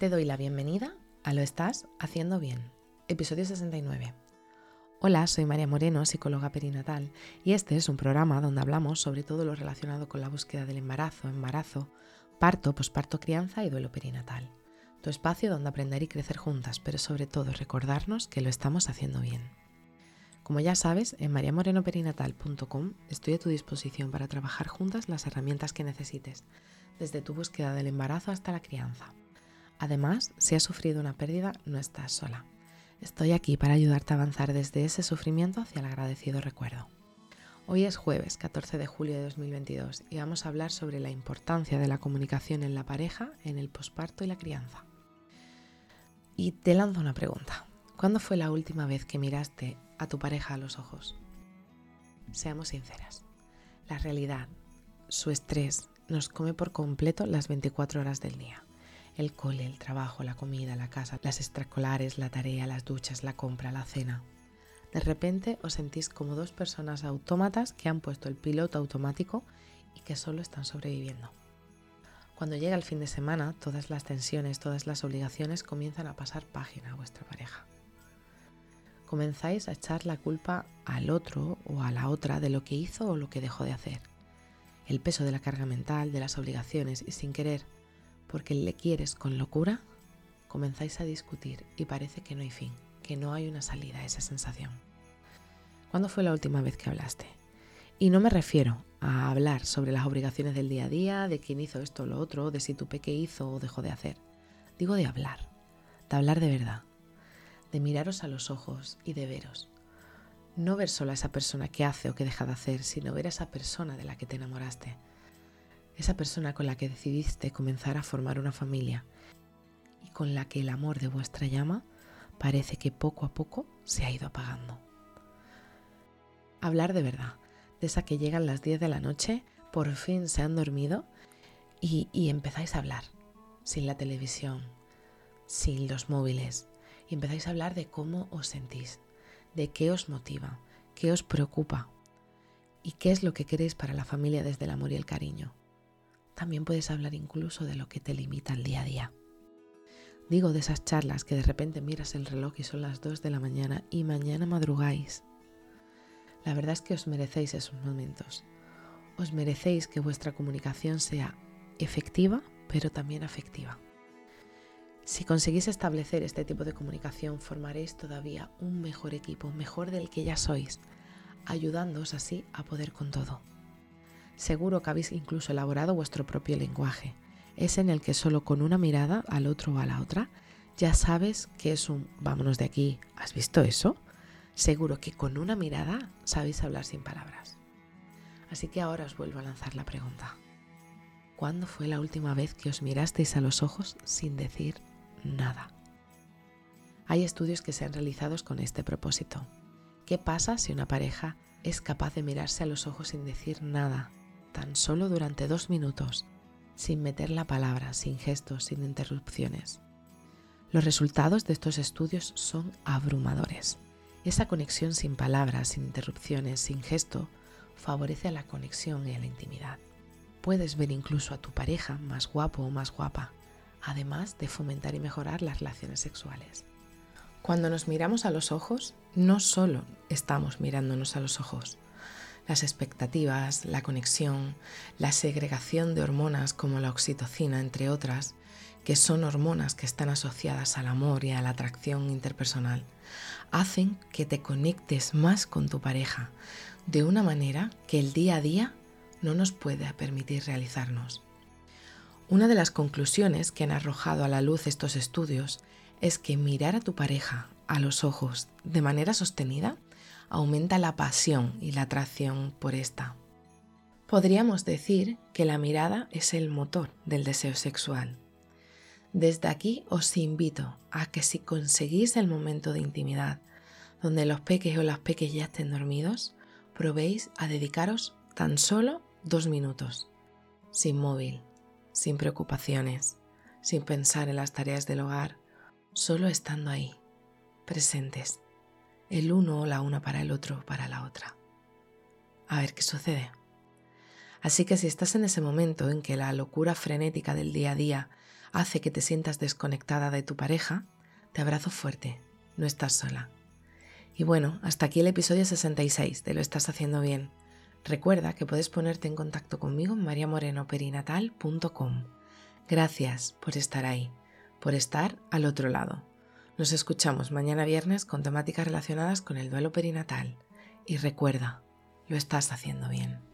Te doy la bienvenida a Lo Estás Haciendo Bien, episodio 69. Hola, soy María Moreno, psicóloga perinatal, y este es un programa donde hablamos sobre todo lo relacionado con la búsqueda del embarazo, embarazo, parto, posparto, crianza y duelo perinatal. Tu espacio donde aprender y crecer juntas, pero sobre todo recordarnos que lo estamos haciendo bien. Como ya sabes, en mariamorenoperinatal.com estoy a tu disposición para trabajar juntas las herramientas que necesites, desde tu búsqueda del embarazo hasta la crianza Además, si has sufrido una pérdida, no estás sola. Estoy aquí para ayudarte a avanzar desde ese sufrimiento hacia el agradecido recuerdo. Hoy es jueves 14 de julio de 2022 y vamos a hablar sobre la importancia de la comunicación en la pareja, en el posparto y la crianza. Y te lanzo una pregunta. ¿Cuándo fue la última vez que miraste a tu pareja a los ojos? Seamos sinceras. La realidad, su estrés, nos come por completo las 24 horas del día el cole, el trabajo, la comida, la casa, las extracolares, la tarea, las duchas, la compra, la cena. De repente os sentís como dos personas autómatas que han puesto el piloto automático y que solo están sobreviviendo. Cuando llega el fin de semana, todas las tensiones, todas las obligaciones comienzan a pasar página a vuestra pareja. Comenzáis a echar la culpa al otro o a la otra de lo que hizo o lo que dejó de hacer. El peso de la carga mental, de las obligaciones y sin querer porque le quieres con locura, comenzáis a discutir y parece que no hay fin, que no hay una salida a esa sensación. ¿Cuándo fue la última vez que hablaste? Y no me refiero a hablar sobre las obligaciones del día a día, de quién hizo esto o lo otro, de si tu peque hizo o dejó de hacer. Digo de hablar, de hablar de verdad, de miraros a los ojos y de veros. No ver solo a esa persona que hace o que deja de hacer, sino ver a esa persona de la que te enamoraste, esa persona con la que decidiste comenzar a formar una familia y con la que el amor de vuestra llama parece que poco a poco se ha ido apagando. Hablar de verdad, de esa que llegan las 10 de la noche, por fin se han dormido y, y empezáis a hablar, sin la televisión, sin los móviles, y empezáis a hablar de cómo os sentís, de qué os motiva, qué os preocupa y qué es lo que queréis para la familia desde el amor y el cariño. También puedes hablar incluso de lo que te limita el día a día. Digo de esas charlas que de repente miras el reloj y son las 2 de la mañana y mañana madrugáis. La verdad es que os merecéis esos momentos. Os merecéis que vuestra comunicación sea efectiva, pero también afectiva. Si conseguís establecer este tipo de comunicación, formaréis todavía un mejor equipo, mejor del que ya sois, ayudándoos así a poder con todo. Seguro que habéis incluso elaborado vuestro propio lenguaje, es en el que solo con una mirada al otro o a la otra ya sabes que es un vámonos de aquí, ¿has visto eso? Seguro que con una mirada sabéis hablar sin palabras. Así que ahora os vuelvo a lanzar la pregunta. ¿Cuándo fue la última vez que os mirasteis a los ojos sin decir nada? Hay estudios que se han realizado con este propósito. ¿Qué pasa si una pareja es capaz de mirarse a los ojos sin decir nada? Tan solo durante dos minutos, sin meter la palabra, sin gestos, sin interrupciones. Los resultados de estos estudios son abrumadores. Esa conexión sin palabras, sin interrupciones, sin gesto, favorece a la conexión y a la intimidad. Puedes ver incluso a tu pareja más guapo o más guapa, además de fomentar y mejorar las relaciones sexuales. Cuando nos miramos a los ojos, no solo estamos mirándonos a los ojos, las expectativas, la conexión, la segregación de hormonas como la oxitocina, entre otras, que son hormonas que están asociadas al amor y a la atracción interpersonal, hacen que te conectes más con tu pareja de una manera que el día a día no nos puede permitir realizarnos. Una de las conclusiones que han arrojado a la luz estos estudios es que mirar a tu pareja a los ojos de manera sostenida aumenta la pasión y la atracción por esta. Podríamos decir que la mirada es el motor del deseo sexual. Desde aquí os invito a que si conseguís el momento de intimidad, donde los peques o las peques ya estén dormidos, probéis a dedicaros tan solo dos minutos, sin móvil, sin preocupaciones, sin pensar en las tareas del hogar, solo estando ahí, presentes el uno o la una para el otro para la otra. A ver qué sucede. Así que si estás en ese momento en que la locura frenética del día a día hace que te sientas desconectada de tu pareja, te abrazo fuerte, no estás sola. Y bueno, hasta aquí el episodio 66 de Lo estás haciendo bien. Recuerda que puedes ponerte en contacto conmigo en mariamorenoperinatal.com. Gracias por estar ahí, por estar al otro lado. Nos escuchamos mañana viernes con temáticas relacionadas con el duelo perinatal. Y recuerda, lo estás haciendo bien.